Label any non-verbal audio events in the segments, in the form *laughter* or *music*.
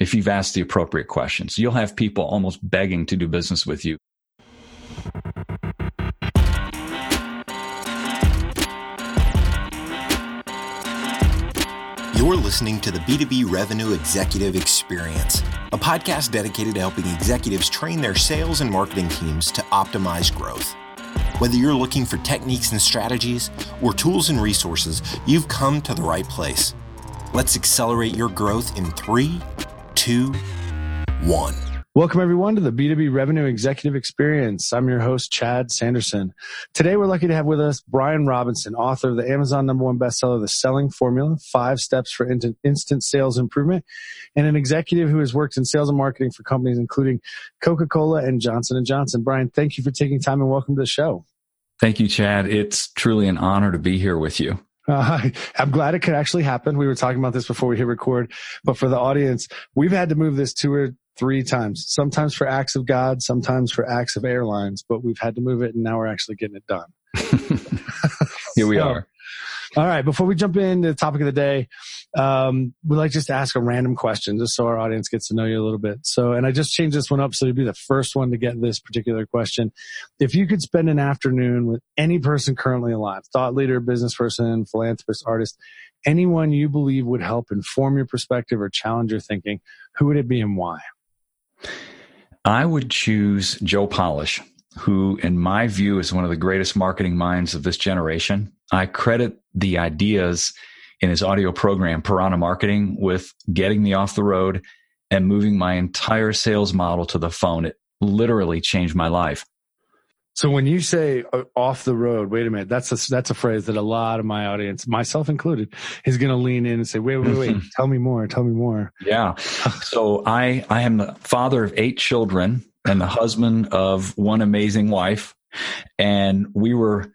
if you've asked the appropriate questions. You'll have people almost begging to do business with you. You're listening to the B2B Revenue Executive Experience, a podcast dedicated to helping executives train their sales and marketing teams to optimize growth. Whether you're looking for techniques and strategies or tools and resources, you've come to the right place. Let's accelerate your growth in three, two, one. Welcome, everyone, to the B2B Revenue Executive Experience. I'm your host, Chad Sanderson. Today, we're lucky to have with us Brian Robinson, author of the Amazon number one bestseller, The Selling Formula Five Steps for Instant Sales Improvement, and an executive who has worked in sales and marketing for companies including Coca Cola and Johnson & Johnson. Brian, thank you for taking time and welcome to the show. Thank you, Chad. It's truly an honor to be here with you. Uh, *laughs* I'm glad it could actually happen. We were talking about this before we hit record, but for the audience, we've had to move this two or three times, sometimes for acts of God, sometimes for acts of airlines, but we've had to move it and now we're actually getting it done. *laughs* Here we *laughs* so, are. All right. Before we jump into the topic of the day, um, we like just to ask a random question just so our audience gets to know you a little bit. So, and I just changed this one up so you'd be the first one to get this particular question. If you could spend an afternoon with any person currently alive, thought leader, business person, philanthropist, artist, anyone you believe would help inform your perspective or challenge your thinking, who would it be and why? I would choose Joe Polish, who, in my view, is one of the greatest marketing minds of this generation. I credit the ideas in his audio program, Piranha Marketing, with getting me off the road and moving my entire sales model to the phone. It literally changed my life. So when you say uh, off the road, wait a minute, that's a, that's a phrase that a lot of my audience, myself included, is going to lean in and say, wait, wait, wait, *laughs* tell me more, tell me more. Yeah. so I, I am the father of eight children and the husband of one amazing wife. And we were,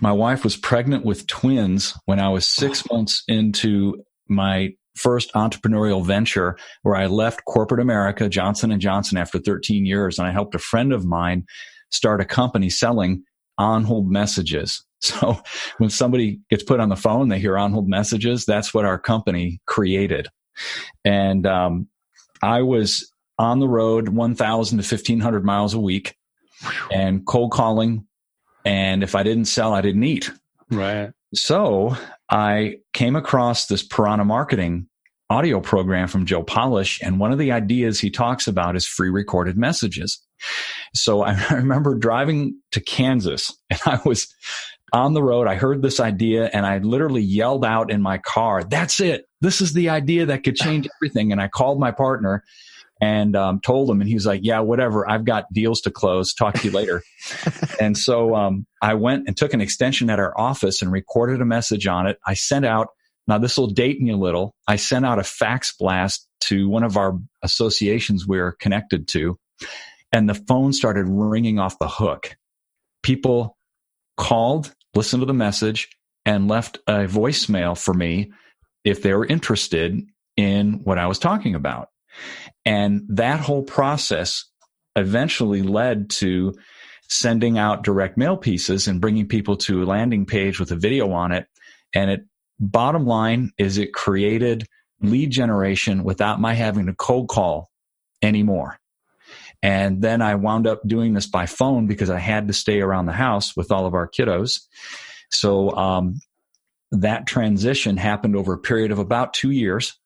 my wife was pregnant with twins when I was six months into my first entrepreneurial venture where I left corporate America, Johnson and Johnson after 13 years. And I helped a friend of mine start a company selling on hold messages. *laughs* So when somebody gets put on the phone, they hear on hold messages. That's what our company created. And um, I was on the road 1,000 to 1,500 miles a week and cold calling. And if I didn't sell, I didn't eat. Right. So I came across this Piranha Marketing audio program from Joe Polish. And one of the ideas he talks about is free recorded messages. So *laughs* I remember driving to Kansas *laughs* and I was on the road. I heard this idea and I literally yelled out in my car, that's it. This is the idea that could change *laughs* everything. And I called my partner and um, told him, and he was like, "Yeah, whatever. I've got deals to close. Talk to you later." *laughs* and so um, I went and took an extension at our office and recorded a message on it. I sent out now, this will date me a little. I sent out a fax blast to one of our associations we're connected to, and the phone started ringing off the hook. People called, listened to the message, and left a voicemail for me if they were interested in what I was talking about. And that whole process eventually led to sending out direct mail pieces and bringing people to a landing page with a video on it. And it bottom line is it created lead generation without my having to cold call anymore. And then I wound up doing this by phone because I had to stay around the house with all of our kiddos. So um, that transition happened over a period of about two years.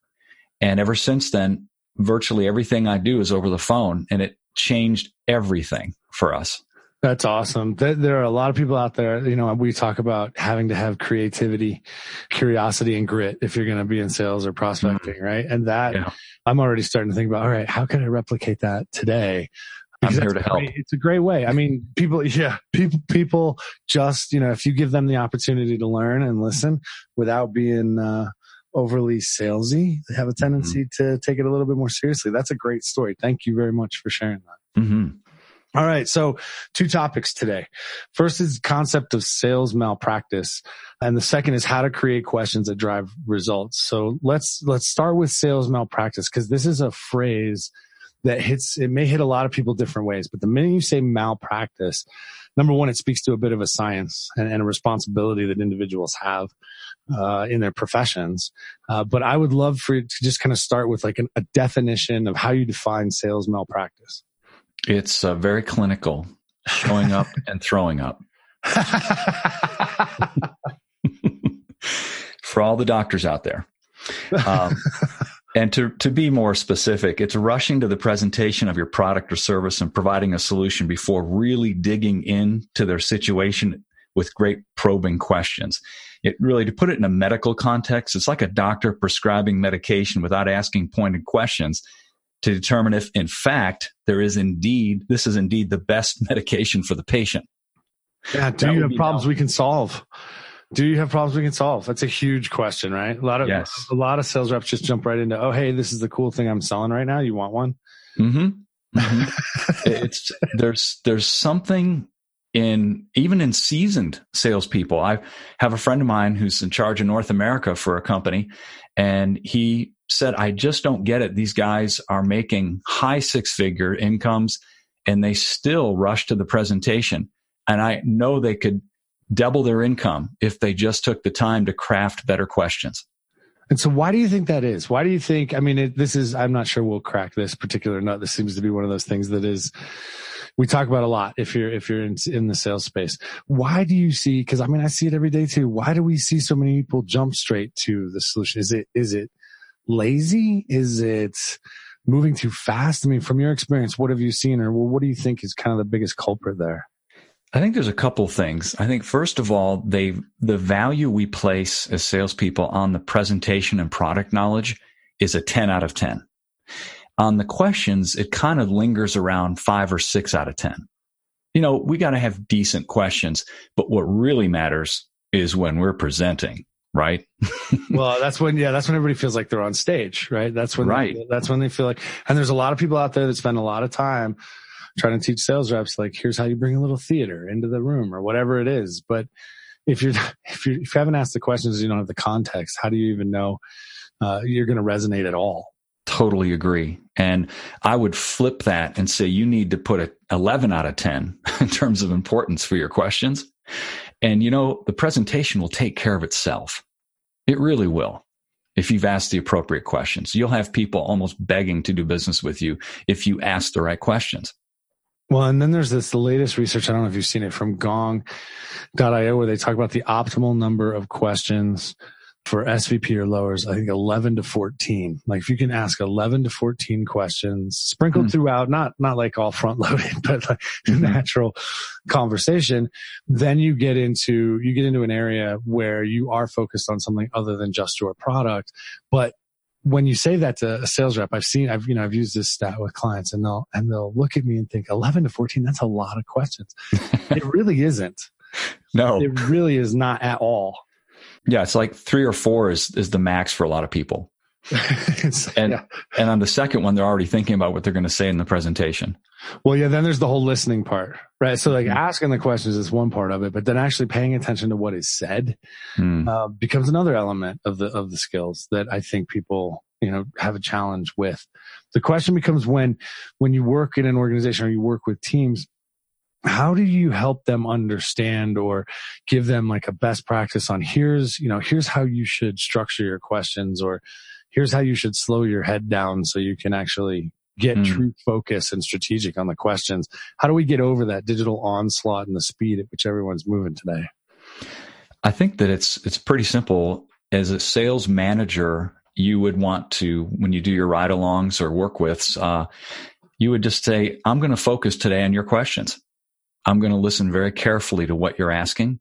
And ever since then, virtually everything I do is over the phone, and it changed everything for us. That's awesome. There are a lot of people out there, you know, we talk about having to have creativity, curiosity and grit if you're going to be in sales or prospecting, mm-hmm. right? And that yeah. I'm already starting to think about, all right, how can I replicate that today? Because I'm here to help. Great, it's a great way. I mean, people, *laughs* yeah, people, people just, you know, if you give them the opportunity to learn and listen without being, uh, overly salesy, they have a tendency mm-hmm. to take it a little bit more seriously. That's a great story. Thank you very much for sharing that. Mm-hmm. All right. So two topics today. First is concept of sales malpractice. And the second is how to create questions that drive results. So let's, let's start with sales malpractice because this is a phrase that hits, it may hit a lot of people different ways, but the minute you say malpractice, number one, it speaks to a bit of a science and, and a responsibility that individuals have. Uh, in their professions. Uh, but I would love for you to just kind of start with like an, a definition of how you define sales malpractice. It's uh, very clinical, showing up *laughs* and throwing up. for all the doctors out there. Um, and to, to be more specific, it's rushing to the presentation of your product or service and providing a solution before really digging into their situation with great probing questions. It really, to put it in a medical context, it's like a doctor prescribing medication without asking pointed questions to determine if, in fact, there is indeed, this is indeed the best *laughs* medication for the patient. Yeah. Do that you have problems we can solve? Do you have problems we can solve? That's a huge question, right? A lot of yes. a lot of sales reps just jump right into, oh, hey, this is the cool thing I'm selling right now. You want one? Mm-hmm. Mm-hmm. *laughs* it's there's there's something in even in seasoned salespeople. I have a friend of mine who's in charge of North America for a company, and he said, I just don't get it. These guys are making high six figure incomes and they still rush to the presentation. And I know they could double their income if they just took the time to craft better questions. And so, why do you think that is? Why do you think? I mean, it, this is, I'm not sure we'll crack this particular nut. This seems to be one of those things that is, we talk about a lot if you're, if you're in, in the sales space. Why do you see, cause I mean, I see it every day too. Why do we see so many people jump straight to the solution? Is it, is it lazy? Is it moving too fast? I mean, from your experience, what have you seen or what do you think is kind of the biggest culprit there? I think there's a couple things. I think first of all, they the value we place as salespeople on the presentation and product knowledge is a 10 out of 10. On the questions, it kind of lingers around five or six out of 10. You know, we got to have decent questions, but what really matters is when we're presenting, right? *laughs* well, that's when, yeah, that's when everybody feels like they're on stage, right? That's when, right. They, that's when they feel like, and there's a lot of people out there that spend a lot of time trying to teach sales reps like here's how you bring a little theater into the room or whatever it is but if you're *laughs* if you if you haven't asked the questions you don't have the context how do you even know uh, you're going to resonate at all totally agree. And i would flip that and say you need to put a 11 out of 10 *laughs* in terms of importance for your questions. And you know the presentation will take care of itself. It really will. If you've asked the appropriate questions you'll have people almost begging to do business with you if you ask the right questions. Well, and then there's this latest research. I don't know if you've seen it from gong.io where they talk about the optimal number of questions for SVP or lowers. I think 11 to 14. Like if you can ask 11 to 14 questions sprinkled mm. throughout, not, not like all front loaded, *laughs* but like mm-hmm. natural conversation, then you get into, you get into an area where you are focused on something other than just your product, but when you say that to a sales rep, I've seen, I've, you know, I've used this stat with clients and they'll, and they'll look at me and think 11 to 14, that's a lot of questions. *laughs* it really isn't. No, it really is not at all. Yeah. It's like three or four is, is the max for a lot of people. *laughs* and, yeah. and on the second one, they're already thinking about what they're going to say in the presentation. Well, yeah, then there's the whole listening part, right? So like mm-hmm. asking the questions is one part of it, but then actually paying attention to what is said mm. uh, becomes another element of the of the skills that I think people you know have a challenge with. The question becomes when when you work in an organization or you work with teams, how do you help them understand or give them like a best practice on here's you know here's how you should structure your questions or here's how you should slow your head down so you can actually get mm. true focus and strategic on the questions. How do we get over that digital onslaught and the speed at which everyone's moving today? I think that it's it's pretty simple. As a sales manager, you would want to when you do your ride-alongs or work with, uh, you would just say, "I'm going to focus today on your questions. I'm going to listen very carefully to what you're asking,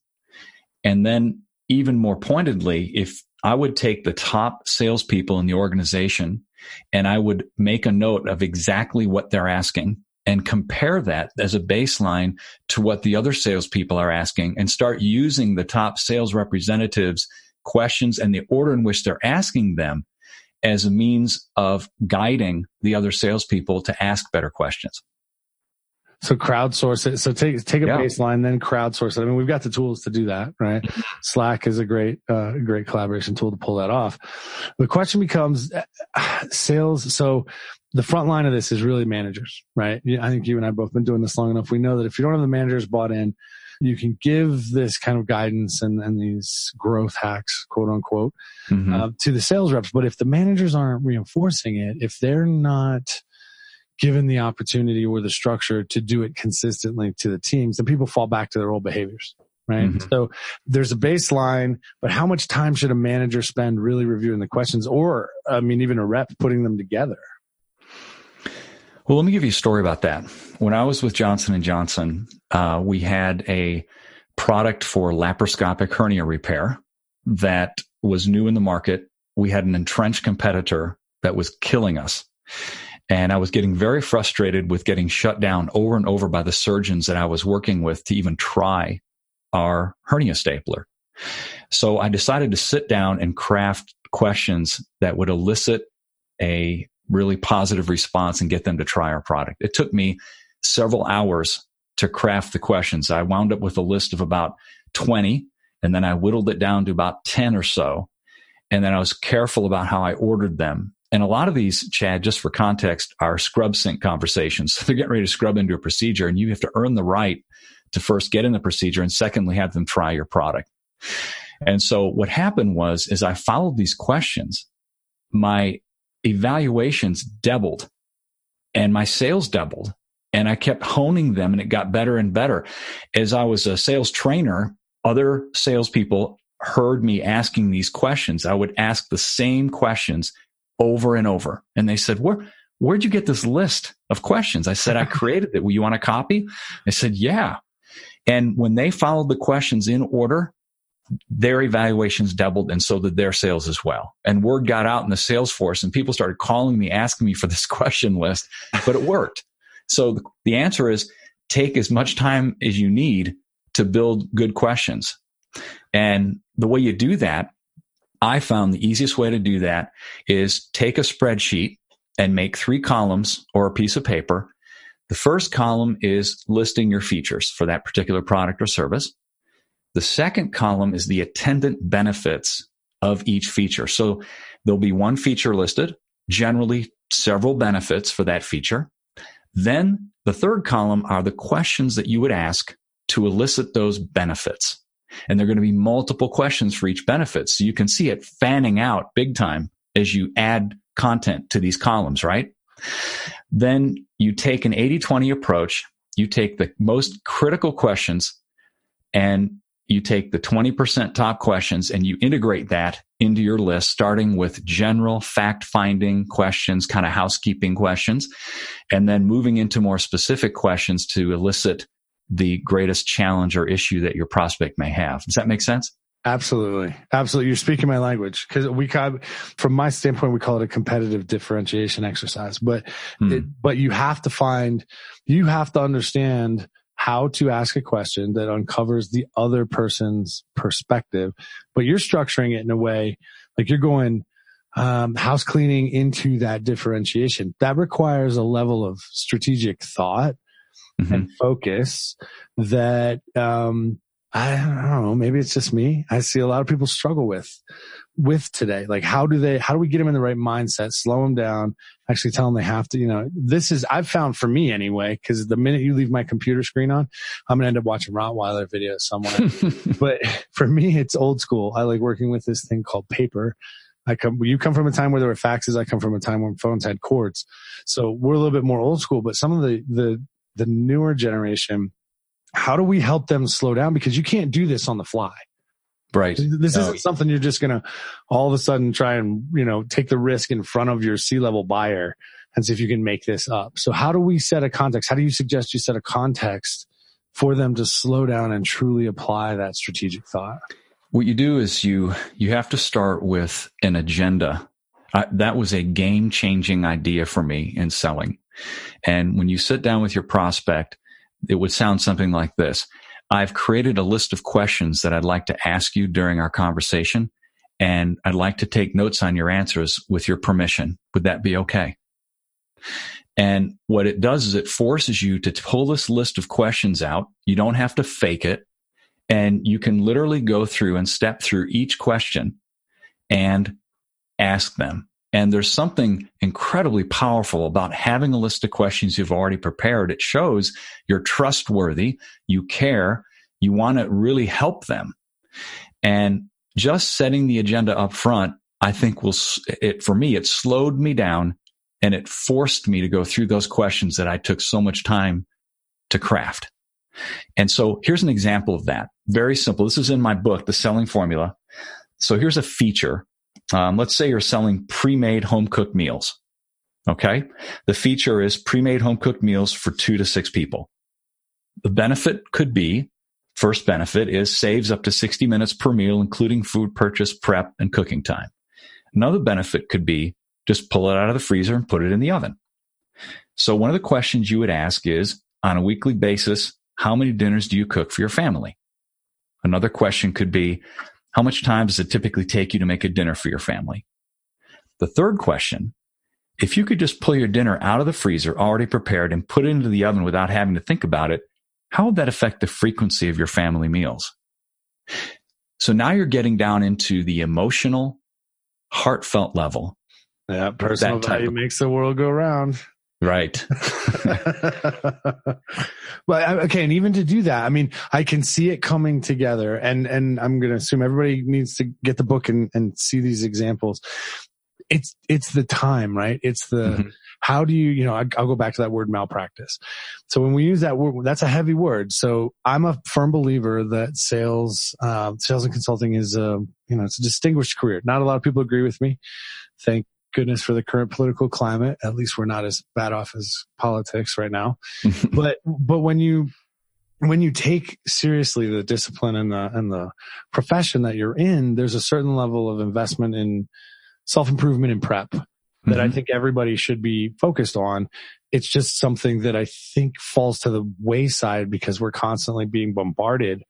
and then even more pointedly, if I would take the top salespeople in the organization and I would make a note of exactly what they're asking and compare that as a baseline to what the other salespeople are asking and start using the top sales representatives questions and the order in which they're asking them as a means of guiding the other salespeople to ask better questions. So crowdsource it. So take take a yeah. baseline, then crowdsource it. I mean, we've got the tools to do that, right? Mm-hmm. Slack is a great uh, great collaboration tool to pull that off. The question becomes uh, sales. So the front line of this is really managers, right? I think you and I both been doing this long enough. We know that if you don't have the managers bought in, you can give this kind of guidance and, and these growth hacks, quote unquote, mm-hmm. uh, to the sales reps. But if the managers aren't reinforcing it, if they're not given the opportunity or the structure to do it consistently to the teams, then people fall back to their old behaviors. Right. Mm-hmm. So there's a baseline, but how much time should a manager spend really reviewing the questions or, I mean, even a rep putting them together? Well, let me give you a story about that. When I was with Johnson and Johnson, uh, we had a product for laparoscopic hernia repair that was new in the market. We had an entrenched competitor that was killing us. And I was getting very frustrated with getting shut down over and over by the surgeons that I was working with to even try our hernia stapler. So I decided to sit down and craft questions that would elicit a really positive response and get them to try our product. It took me several hours to craft the questions. I wound up with a list of about 20 and then I whittled it down to about 10 or so. And then I was careful about how I ordered them. And a lot of these, Chad, just for context, are scrub sink conversations. *laughs* So they're getting ready to scrub into a procedure and you have to earn the right to first get in the procedure and secondly have them try your product. And so what happened was, is I followed these questions. My evaluations doubled and my sales doubled and I kept honing them and it got better and better. As I was a sales trainer, other salespeople heard me asking these questions. I would ask the same questions over and over. And they said, where, where'd you get this list of questions? I said, I *laughs* created it. Will you want a copy? I said, yeah. And when they followed the questions in order, their evaluations doubled and so did their sales as well. And word got out in the sales force and people started calling me, asking me for this *laughs* question list, but it worked. so the answer is take as much time as you need to build good questions. And the way you do that, I found the easiest way to do that is take a spreadsheet and make three columns or a piece of paper. The first column is listing your features for that particular product or service. The second column is the attendant benefits of each feature. So there'll be one feature listed, generally several benefits for that feature. Then the third column are the questions that you would ask to elicit those benefits. And there are going to be multiple questions for each benefit. So you can see it fanning out big time as you add content to these columns, right? Then you take an 80 20 approach. You take the most critical questions and you take the 20% top questions and you integrate that into your list, starting with general fact finding questions, kind of housekeeping questions, and then moving into more specific questions to elicit the greatest challenge or issue that your prospect may have. Does that make sense? Absolutely. Absolutely. You're speaking my language because we call, from my standpoint, we call it a competitive differentiation exercise, but, hmm. it, but you have to find, you have to understand how to ask a question that uncovers the other person's perspective, but you're structuring it in a way like you're going um, house cleaning into that differentiation. That requires a level of strategic thought mm-hmm. and focus that um, I don't know. Maybe it's just me. I see a lot of people struggle with with today. Like, how do they, how do we get them in the right mindset, slow them down, actually tell them they have to, you know, this is, I've found for me anyway, because the minute you leave my computer screen on, I'm going to end up watching Rottweiler videos somewhere. *laughs* but *laughs* for me, it's old school. I like working with this thing called paper. I come, you come from a time where there were faxes. I come from a time when phones had cords. So we're a little bit more old school, but some of the, the, the newer generation, how do we help them slow down? Because you can't do this on the fly. Right. This no. isn't something you're just going to all of a sudden try and, you know, take the risk in front of your C level buyer and see if you can make this up. So how do we set a context? How do you suggest you set a context for them to slow down and truly apply that strategic thought? What you do is you, you have to start with an agenda. Uh, that was a game changing idea for me in selling. And when you sit down with your prospect, it would sound something like this. I've created a list of questions that I'd like to ask you during our conversation, and I'd like to take notes on your answers with your permission. Would that be okay? And what it does is it forces you to pull this list of questions out. You don't have to fake it. And you can literally go through and step through each question and ask them. And there's something incredibly powerful about having a list of questions you've already prepared. It shows you're trustworthy, you care, You want to really help them. And just setting the agenda up front, I think will, it, for me, it slowed me down and it forced me to go through those questions that I took so much time to craft. And so here's an example of that. Very simple. This is in my book, The Selling Formula. So here's a feature. Um, let's say you're selling pre-made home cooked meals. Okay. The feature is pre-made home cooked meals for two to six people. The benefit could be first benefit is saves up to 60 minutes per meal, including food purchase, prep, and cooking time. Another benefit could be just pull it out of the freezer and put it in the oven. So one of the questions you would ask is on a weekly basis, how many dinners do you cook for your family? Another question could be, how much time does it typically take you to make a dinner for your family? The third question, if you could just pull your dinner out of the freezer already prepared and put it into the oven without having to think about it, how would that affect the frequency of your family meals? So now you're getting down into the emotional, heartfelt level. Yeah, personal value of, makes the world go round. Right. *laughs* well, okay, and even to do that, I mean, I can see it coming together, and and I'm going to assume everybody needs to get the book and and see these examples. It's it's the time, right? It's the mm-hmm. how do you you know I, I'll go back to that word malpractice. So when we use that word, that's a heavy word. So I'm a firm believer that sales uh, sales and consulting is a you know it's a distinguished career. Not a lot of people agree with me. Thank goodness for the current political climate. At least we're not as bad off as politics right now. *laughs* but but when you when you take seriously the discipline and the and the profession that you're in, there's a certain level of investment in self improvement and prep that mm-hmm. I think everybody should be focused on. It's just something that I think falls to the wayside because we're constantly being bombarded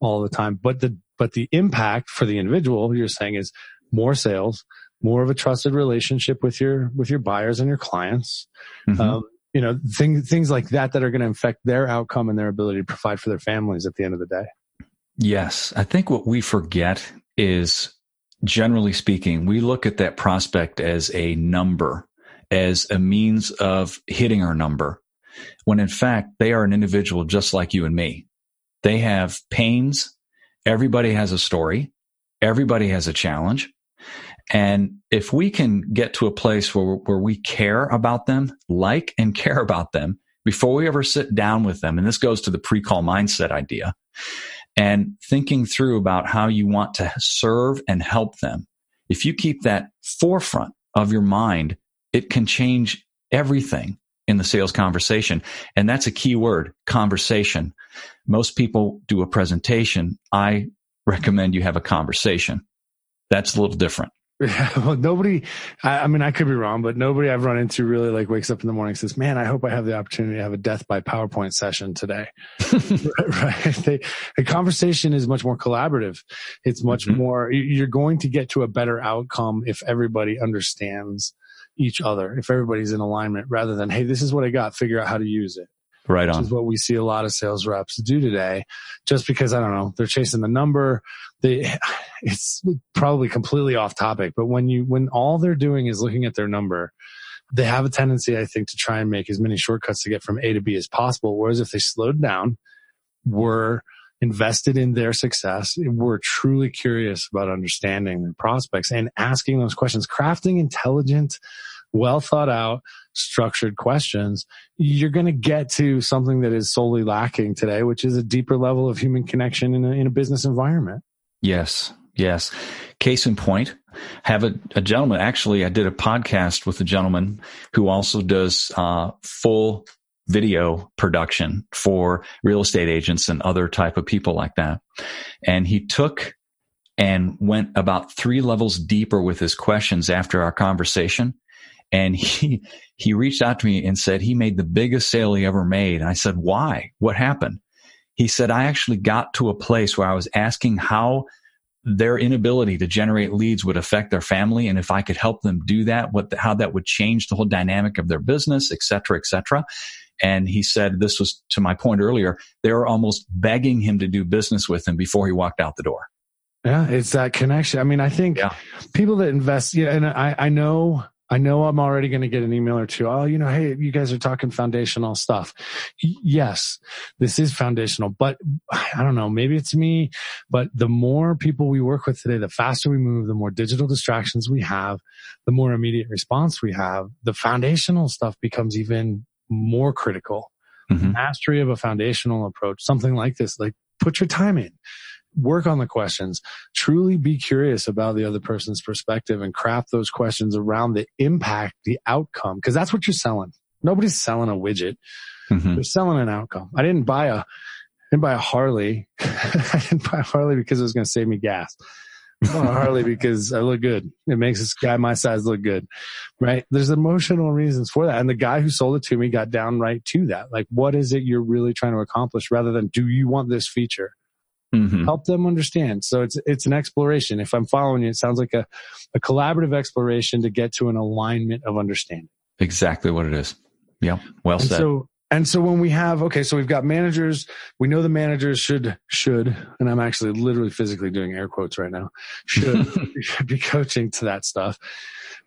all the time. But the but the impact for the individual you're saying is more sales, more of a trusted relationship with your with your buyers and your clients. Mm-hmm. Um, you know, things things like that that are going to affect their outcome and their ability to provide for their families at the end of the day. Yes, I think what we forget is generally speaking, we look at that prospect as a number, as a means of hitting our number, when in fact they are an individual just like you and me. They have pains. Everybody has a story. Everybody has a challenge. And if we can get to a place where, where we care about them, like and care about them before we ever sit down with them, and this goes to the pre-call mindset idea and thinking through about how you want to serve and help them. If you keep that forefront of your mind, it can change everything in the sales conversation. And that's a key word, conversation. Most people do a presentation. I recommend you have a conversation. That's a little different. Yeah, *laughs* well, nobody, I, I, mean, I could be wrong, but nobody I've run into really like wakes up in the morning and says, man, I hope I have the opportunity to have a death by PowerPoint session today. *laughs* *laughs* right. They, the conversation is much more collaborative. It's much mm-hmm. more, you're going to get to a better outcome if everybody understands each other, if everybody's in alignment rather than, Hey, this is what I got. Figure out how to use it. Right on. Which is what we see a lot of sales reps do today. Just because I don't know, they're chasing the number. *sighs* It's probably completely off topic, but when you, when all they're doing is looking at their number, they have a tendency, I think, to try and make as many shortcuts to get from A to B as possible. Whereas if they slowed down, were invested in their success, were truly curious about understanding their prospects and asking those questions, crafting intelligent, well thought out, structured questions, you're going to get to something that is solely lacking today, which is a deeper level of human connection in a, in a business environment. Yes. Yes. Case in point, have a, a, gentleman. Actually, I did a podcast with a gentleman who also does uh, full video production for real estate agents and other type of people like that. And he took and went about three levels deeper with his questions after our conversation and *laughs* he, he reached out to me and said he made the biggest sale he ever made. I said, why? What happened? He said, I actually got to a place where I was asking how their inability to generate leads would affect their family. And if I could help them do that, what, the, how that would change the whole dynamic of their business, et cetera, et cetera. And he said, this was to my point earlier, they were almost begging him to do business with him before he walked out the door. Yeah, it's that connection. I mean, I think yeah. people that invest, yeah, and I, I know I know I'm already going to get an email or two. Oh, you know, hey, you guys are talking foundational stuff. Yes, this is foundational, but I don't know, maybe it's me, but the more people we work with today, the faster we move, the more digital distractions we have, the more immediate response we have, the foundational stuff becomes even more critical. Mm-hmm. Mastery of a foundational approach, something like this, like put your time in work on the questions, truly be curious about the other person's perspective and craft those questions around the impact, the outcome, because that's what you're selling. Nobody's selling a widget. Mm-hmm. They're selling an outcome. I didn't buy a, I didn't buy a Harley. *laughs* I didn't buy a Harley because it was going to save me gas. I bought a Harley because I look good. It makes this guy my size look good, right? There's emotional reasons for that. And the guy who sold it to me got down right to that. Like, what is it you're really trying to accomplish rather than do you want this feature? Mm-hmm. Help them understand. So it's it's an exploration. If I'm following you, it sounds like a, a collaborative exploration to get to an alignment of understanding. Exactly what it is. Yeah. Well and said. So and so when we have okay, so we've got managers, we know the managers should should, and I'm actually literally physically doing air quotes right now, should *laughs* *laughs* be coaching to that stuff.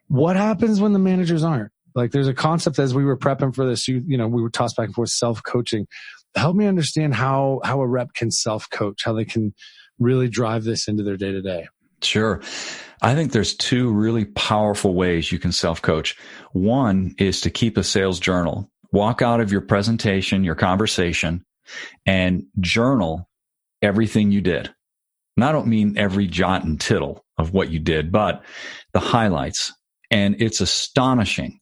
What happens when the managers aren't? Like there's a concept as we were prepping for this, you, you know, we were tossed back and forth self coaching help me understand how how a rep can self coach, how they can really drive this into their day to day. Sure. I think there's two really powerful ways you can self coach. One is to keep a sales journal. Walk out of your presentation, your conversation, and journal everything you did. And I don't mean every jot and tittle of what you did, but the highlights. And it's astonishing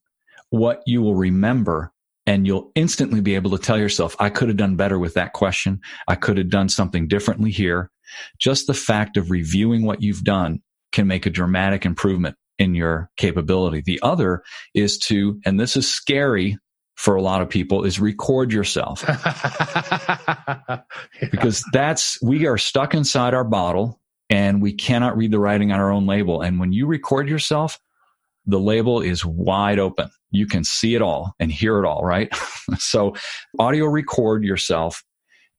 what you will remember and you'll instantly be able to tell yourself, I could have done better with that question. I could have done something differently here. Just the fact of reviewing what you've done can make a dramatic improvement in your capability. The other is to, and this is scary for a lot of people, is record yourself. *laughs* yeah. Because that's, we are stuck inside our bottle and we cannot read the writing on our own label. And when you record yourself, the label is wide open. You can see it all and hear it all, right? *laughs* so audio record yourself.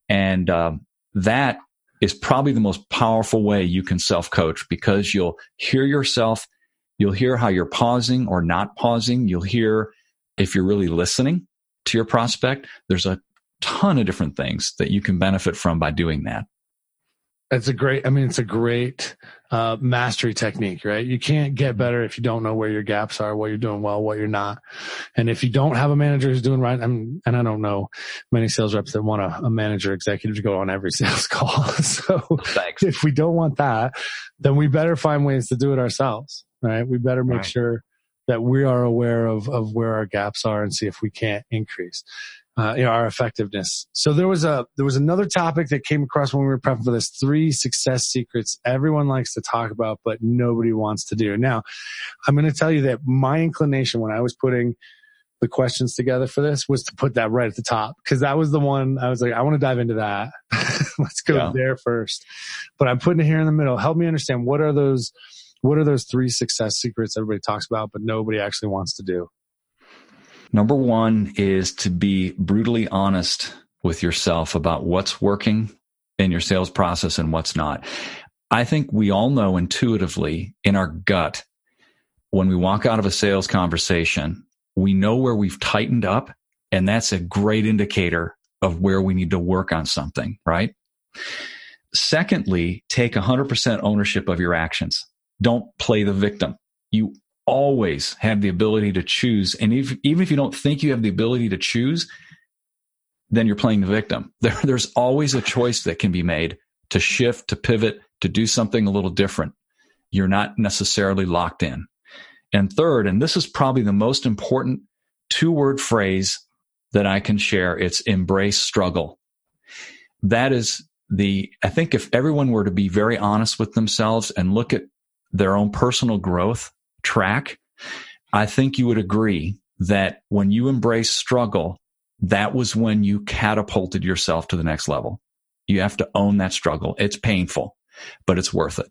And um, that is probably the most powerful way you can self coach because you'll hear yourself. You'll hear how you're pausing or not pausing. You'll hear if you're really listening to your prospect. There's a ton of different things that you can benefit from by doing that. It's a great, I mean, it's a great uh, mastery technique, right? You can't get better if you don't know where your gaps are, what you're doing well, what you're not. And if you don't have a manager who's doing right, I'm, and I don't know many sales reps that want a, a manager executive to go on every *laughs* sales call. *laughs* so Thanks. if we don't want that, then we better find ways to do it ourselves, right? We better make right. sure that we are aware of, of where our gaps are and see if we can't increase uh, you know, our effectiveness. So there was a there was another topic that came across when we were prepping for this: three success secrets everyone likes to talk about, but nobody wants to do. Now, I'm going to tell you that my inclination when I was putting the questions together for this was to put that right at the top because that was the one I was like, I want to dive into that. *laughs* Let's go yeah. there first. But I'm putting it here in the middle. Help me understand what are those what are those three success secrets everybody talks about, but nobody actually wants to do. Number one is to be brutally honest with yourself about what's working in your sales process and what's not. I think we all know intuitively in our gut when we walk out of a sales conversation, we know where we've tightened up. And that's a great indicator of where we need to work on something, right? Secondly, take 100% ownership of your actions. Don't play the victim. You always have the ability to choose. And if, even if you don't think you have the ability to choose, then you're playing the victim. *laughs* There, there's always a choice that can be made to shift, to pivot, to do something a little different. You're not necessarily locked in. And third, and this is probably the most important two word phrase that I can share, it's embrace struggle. That is the, I think if everyone were to be very honest with themselves and look at their own personal growth, track, I think you would agree that when you embrace struggle, that was when you catapulted yourself to the next level. You have to own that struggle. It's painful, but it's worth it.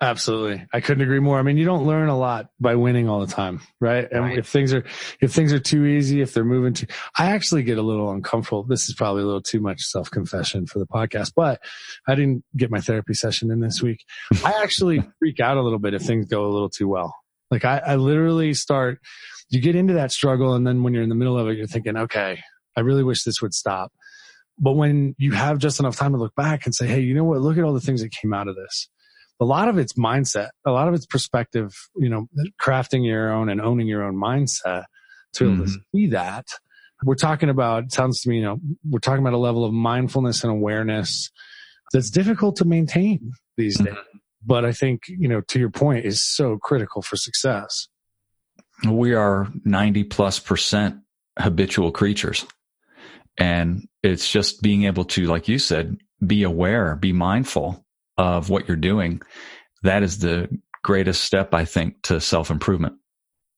Absolutely. I couldn't agree more. I mean, you don't learn a lot by winning all the time, right? And right. if things are, if things are too easy, if they're moving too, I actually get a little uncomfortable. This is probably a little too much self confession for the podcast, but I didn't get my therapy session in this week. I actually *laughs* freak out a little bit if things go a little too well. Like I, I literally start, you get into that struggle. And then when you're in the middle of it, you're thinking, okay, I really wish this would stop. But when you have just enough time to look back and say, Hey, you know what? Look at all the things that came out of this. A lot of it's mindset, a lot of it's perspective, you know, crafting your own and owning your own mindset to mm-hmm. see that. We're talking about, sounds to me, you know, we're talking about a level of mindfulness and awareness that's difficult to maintain these mm-hmm. days. But I think, you know, to your point is so critical for success. We are 90 plus percent habitual creatures. And it's just being able to, like you said, be aware, be mindful of what you're doing. That is the greatest step, I think, to self improvement.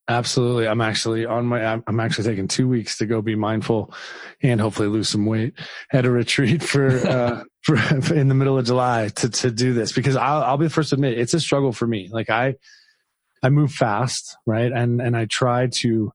Absolutely. I'm actually on my, I'm actually taking two weeks to go be mindful and hopefully lose some weight at a retreat for, *laughs* uh, for, *laughs* in the middle of July to, to do this because I'll, I'll be the first to admit it's a struggle for me. Like I, I move fast, right? And, and I try to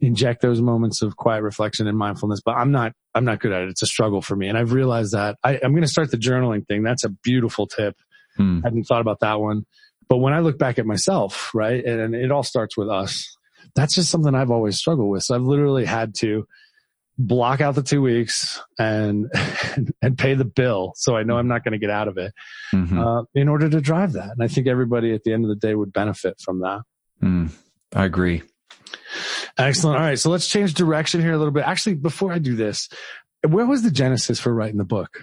inject those moments of quiet reflection and mindfulness, but I'm not, I'm not good at it. It's a struggle for me. And I've realized that I, am going to start the journaling thing. That's a beautiful tip. Hmm. I hadn't thought about that one. But when I look back at myself, right, and it all starts with us, that's just something I've always struggled with. So I've literally had to block out the two weeks and *laughs* and pay the bill so i know i'm not going to get out of it mm-hmm. uh, in order to drive that and i think everybody at the end of the day would benefit from that mm, i agree excellent all right so let's change direction here a little bit actually before i do this where was the genesis for writing the book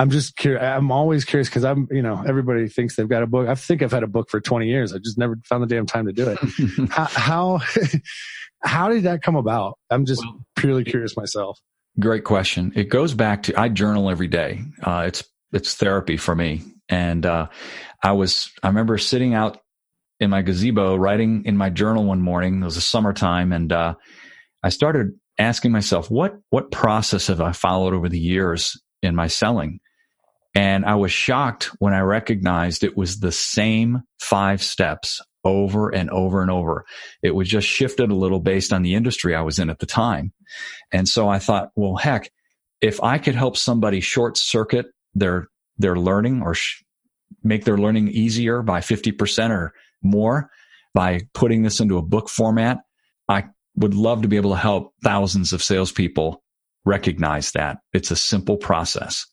I'm just curious. I'm always curious because I'm, you know, everybody thinks they've got a book. I think I've had a book for 20 years. I just never found the damn time to do it. *laughs* how, how, *laughs* how, did that come about? I'm just well, purely curious myself. Great question. It goes back to, I journal every day. Uh, it's, it's therapy for me. And, uh, I was, I remember sitting out in my gazebo writing in my journal one morning. It was a summertime and, uh, I started asking myself, what, what process have I followed over the years in my selling? And I was shocked when I recognized it was the same five steps over and over and over. It was just shifted a little based on the industry I was in at the time. And so I thought, well, heck, if I could help somebody short circuit their, their learning or sh- make their learning easier by 50% or more by putting this into a book format, I would love to be able to help thousands of salespeople recognize that. It's a simple process.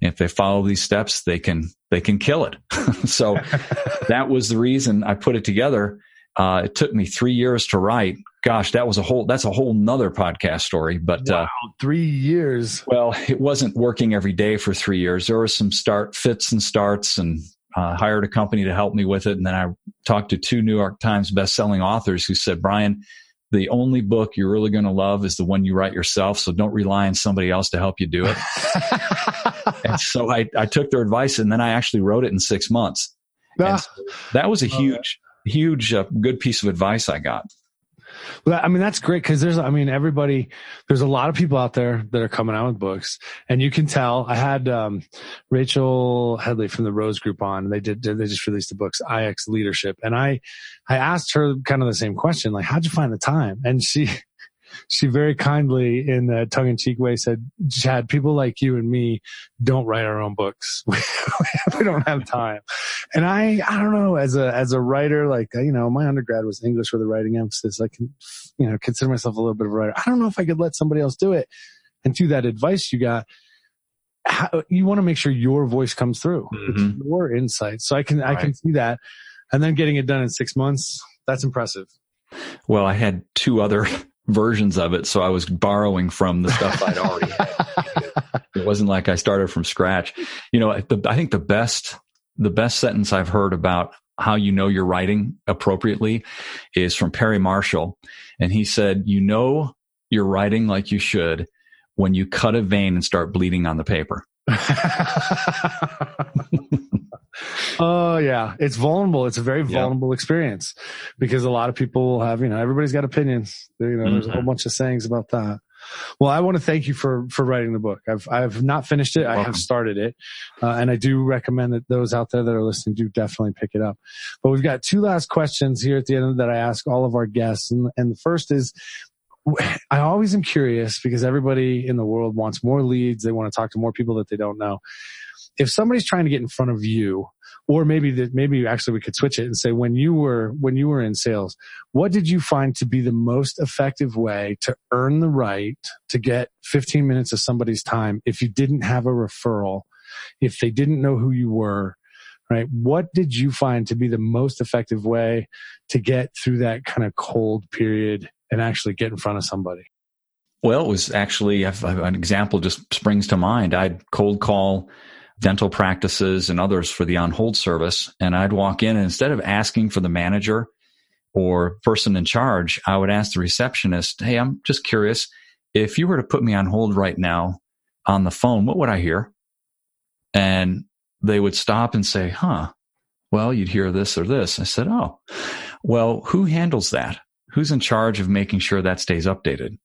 If they follow these steps, they can, they can kill it. *laughs* so *laughs* that was the reason I put it together. Uh, it took me three years to write. Gosh, that was a whole, that's a whole nother podcast story, but, uh, wow, uh, three years. Well, it wasn't working every day for three years. There were some start fits and starts and, uh, hired a company to help me with it. And then I talked to two New York Times best-selling authors who said, Brian, the only book you're really going to love is the one you write yourself. So don't rely on somebody else to help you do it. *laughs* and so I, I took their advice and then I actually wrote it in six months. Ah, so that was a huge, huge, uh, good piece of advice I got. Well, I mean, that's great because there's, I mean, everybody, there's a lot of people out there that are coming out with books and you can tell I had, um, Rachel Headley from the Rose Group on, they did, they just released the books, IX Leadership. And I, I asked her kind of the same question, like, how'd you find the time? And she, she very kindly, in a tongue in cheek way, said, Chad, people like you and me don't write our own books. *laughs* we don't have time. And I, I don't know, as a, as a writer, like, you know, my undergrad was English with a writing emphasis. I can, you know, consider myself a little bit of a writer. I don't know if I could let somebody else do it. And through that advice you got, how, you want to make sure your voice comes through, mm-hmm. your insight. So I can, right. I can see that. And then getting it done in six months, that's impressive. Well, I had two other versions of it. So I was borrowing from the stuff I'd already had. *laughs* it wasn't like I started from scratch. You know, the, I think the best, the best sentence I've heard about how you know you're writing appropriately is from Perry Marshall. And he said, you know, you're writing like you should when you cut a vein and start bleeding on the paper. *laughs* *laughs* Oh yeah, it's vulnerable. It's a very vulnerable yeah. experience because a lot of people have, you know, everybody's got opinions. You know, mm-hmm. there's a whole mm-hmm. bunch of sayings about that. Well, I want to thank you for for writing the book. I've I've not finished it. I have started it, uh, and I do recommend that those out there that are listening do definitely pick it up. But we've got two last questions here at the end that I ask all of our guests, and and the first is. I always am curious because everybody in the world wants more leads. They want to talk to more people that they don't know if somebody's trying to get in front of you, or maybe that maybe actually we could switch it and say when you were when you were in sales what did you find to be the most effective way to earn the right to get 15 minutes of somebody's time if you didn't have a referral if they didn't know who you were right what did you find to be the most effective way to get through that kind of cold period and actually get in front of somebody well, it was actually an example just springs to mind. I'd cold call dental practices and others for the on hold service. And I'd walk in and instead of asking for the manager or person in charge, I would ask the receptionist, Hey, I'm just curious. If you were to put me on hold right now on the phone, what would I hear? And they would stop and say, Huh, well, you'd hear this or this. I said, Oh, well, who handles that? Who's in charge of making sure that stays updated?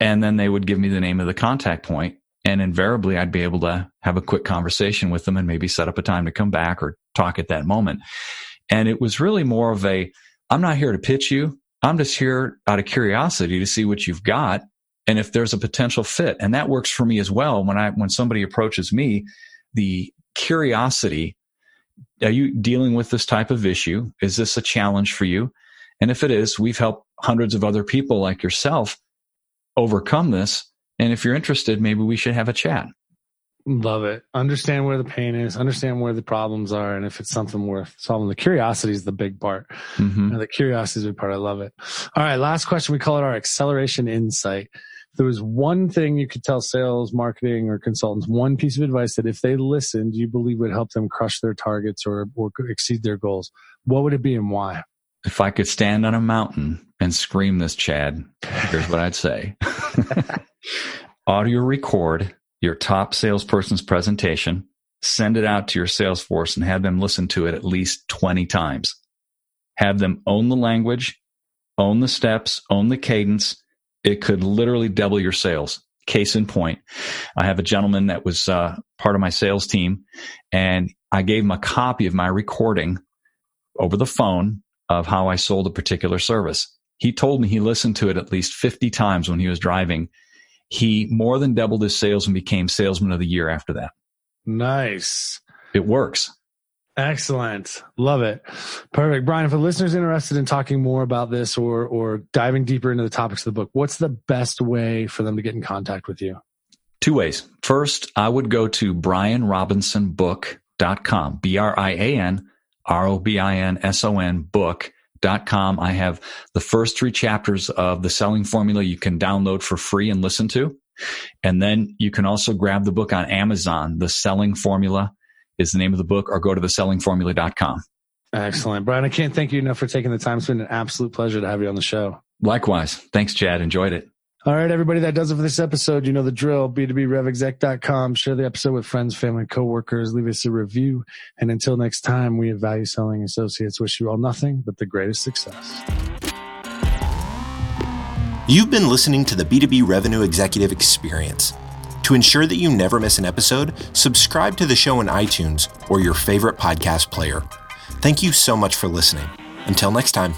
And then they would give me the name of the contact point, And invariably, I'd be able to have a quick conversation with them and maybe set up a time to come back or talk at that moment. And it was really more of a, I'm not here to pitch you. I'm just here out of curiosity to see what you've got and if there's a potential fit. And that works for me as well. When I, when somebody approaches me, the curiosity, are you dealing with this type of issue? Is this a challenge for you? And if it is, we've helped hundreds of other people like yourself overcome this. And if you're interested, maybe we should have a chat. Love it. Understand where the pain is, understand where the problems are, and if it's something worth solving. The curiosity is the big part. Mm-hmm. The curiosity is the big part. I love it. All right. Last question. We call it our acceleration insight. If there was one thing you could tell sales, marketing, or consultants, one piece of advice that if they listened, you believe would help them crush their targets or, or exceed their goals, what would it be and why? If I could stand on a mountain and scream this, Chad, here's what I'd say. *laughs* *laughs* Audio record your top salesperson's presentation, send it out to your sales force and have them listen to it at least 20 times. Have them own the language, own the steps, own the cadence. It could literally double your sales. Case in point, I have a gentleman that was uh, part of my sales team, and I gave him a copy of my recording over the phone of how I sold a particular service. He told me he listened to it at least 50 times when he was driving. He more than doubled his sales and became salesman of the year after that. Nice. It works. Excellent. Love it. Perfect. Brian, If for listeners interested in talking more about this or or diving deeper into the topics of the book, what's the best way for them to get in contact with you? Two ways. First, I would go to brianrobinsonbook.com, B R I A N R O B I N S O N book.com. I have the first three chapters of the selling formula you can download for free and listen to. And then you can also grab the book on Amazon. The selling formula is the name of the book or go to thesellingformula.com. Excellent. Brian, I can't thank you enough for taking the time. It's been an absolute pleasure to have you on the show. Likewise. Thanks, Chad. Enjoyed it. All right, everybody, that does it for this episode. You know the drill. B2BRevExec.com. Share the episode with friends, family, coworkers. Leave us a review. And until next time, we at Value Selling Associates wish you all nothing but the greatest success. You've been listening to the B2B Revenue Executive Experience. To ensure that you never miss an episode, subscribe to the show in iTunes or your favorite podcast player. Thank you so much for listening. Until next time.